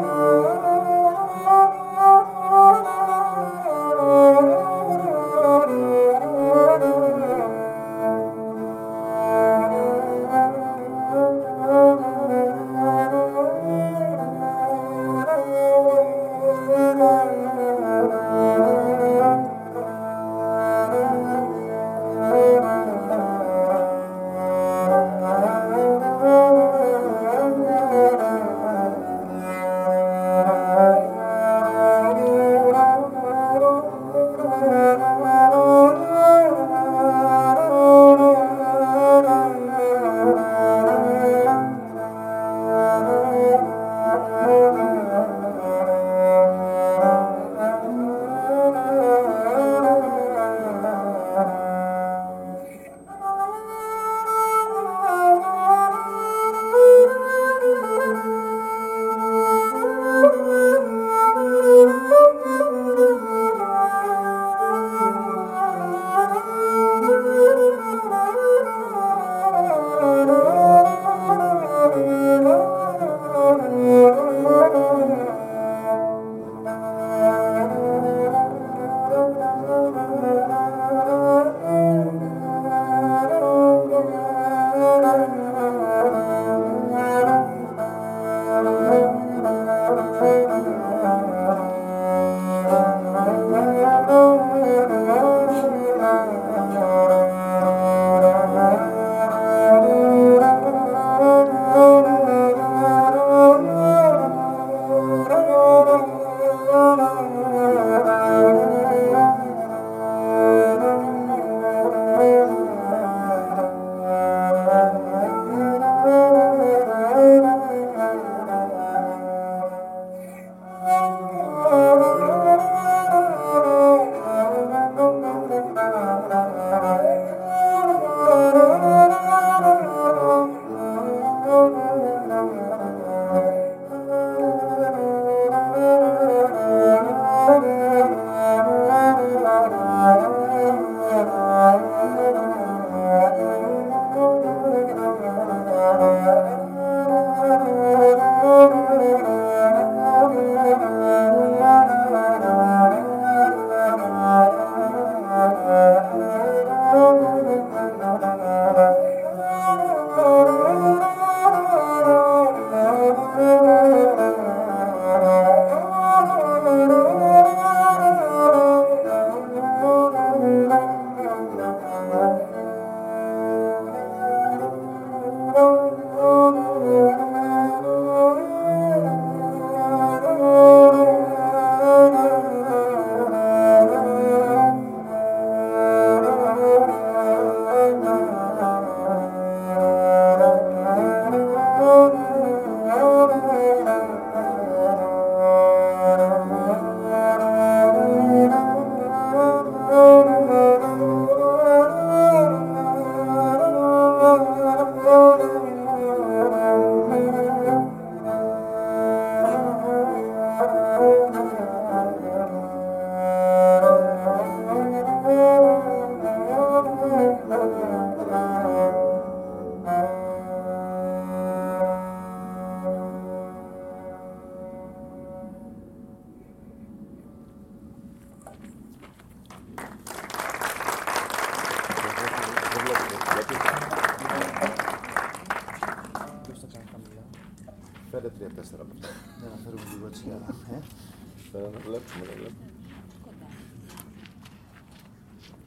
Amen.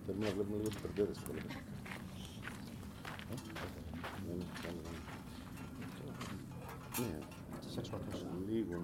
terminas de los perderes por Не, это сексуально. Лигу,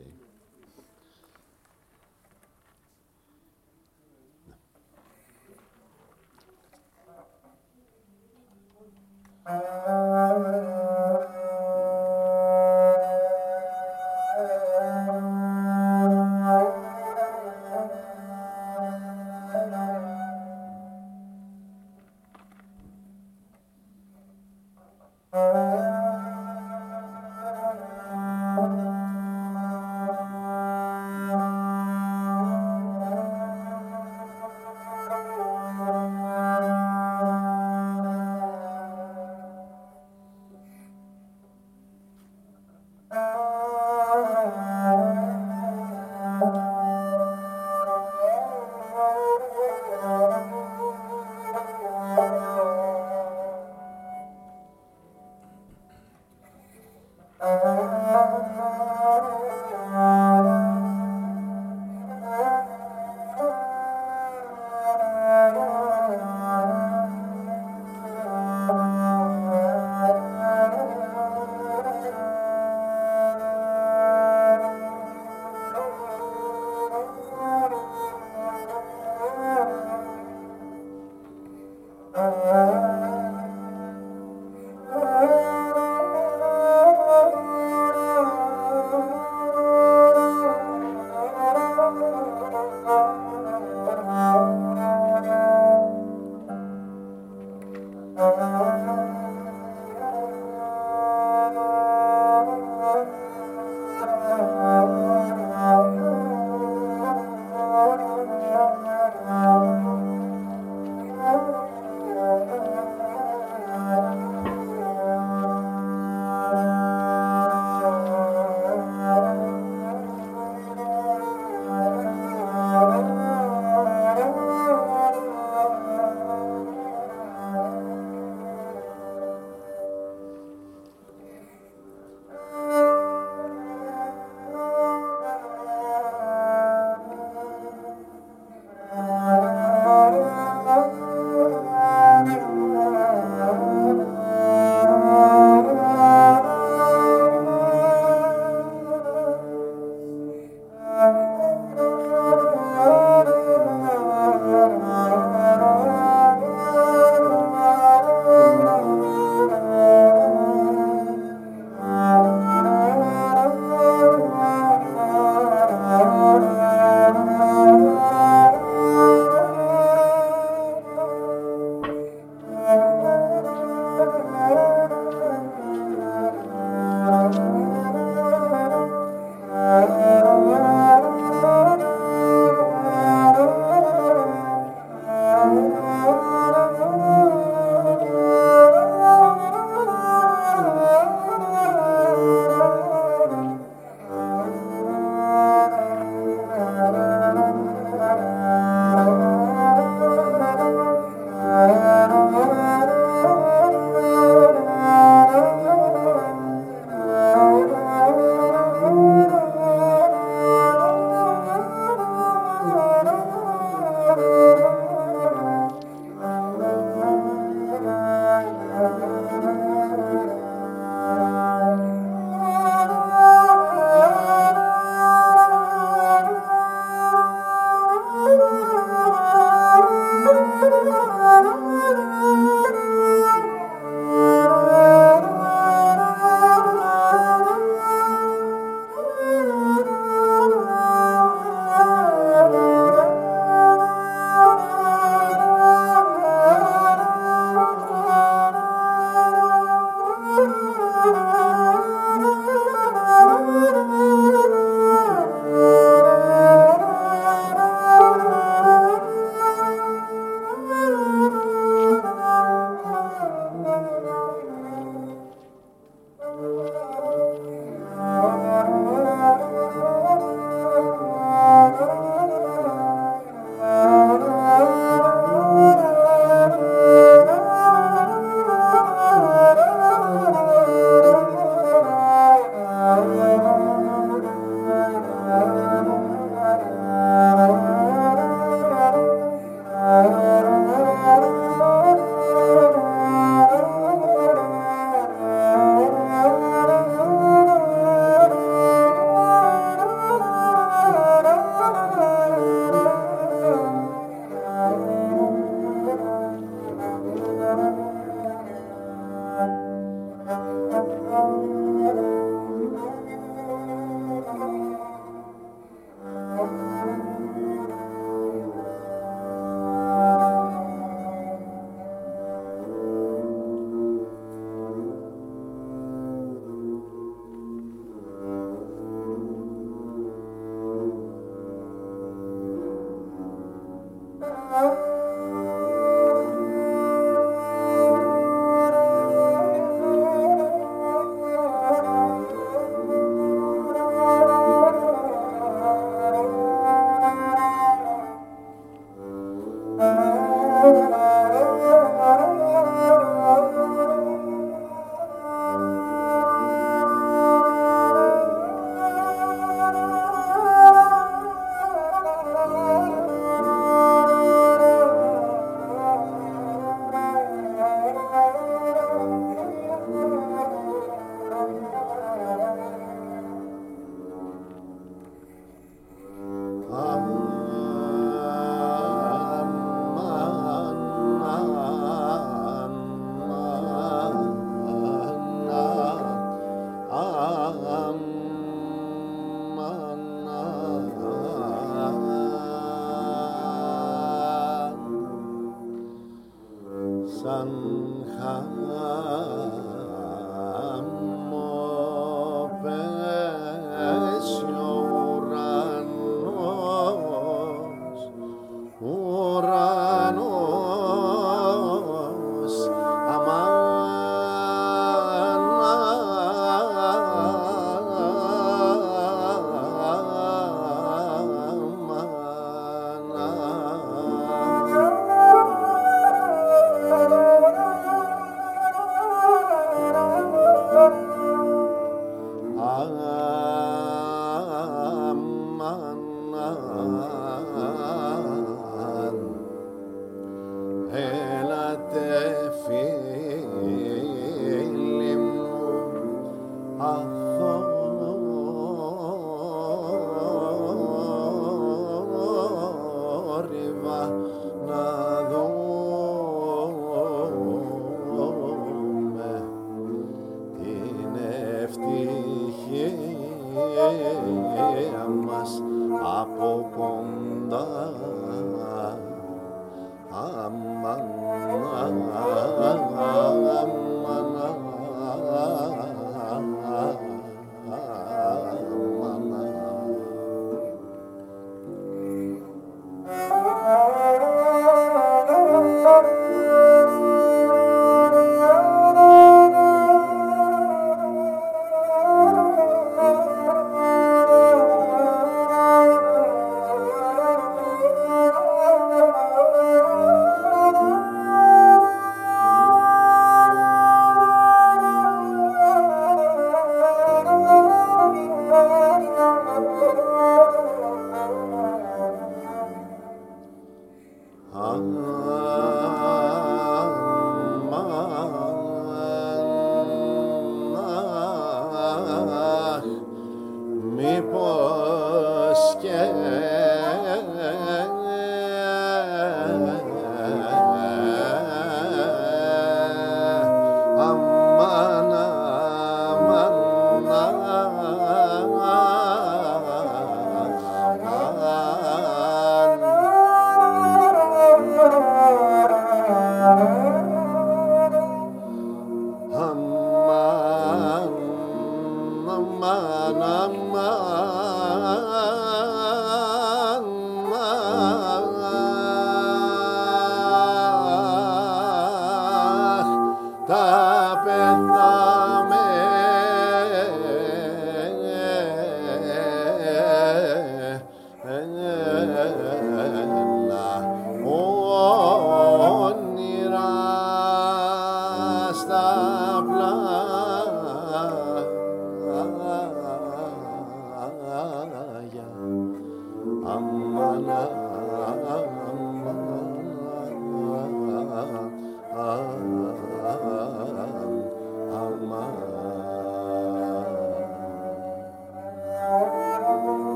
okay. Uh...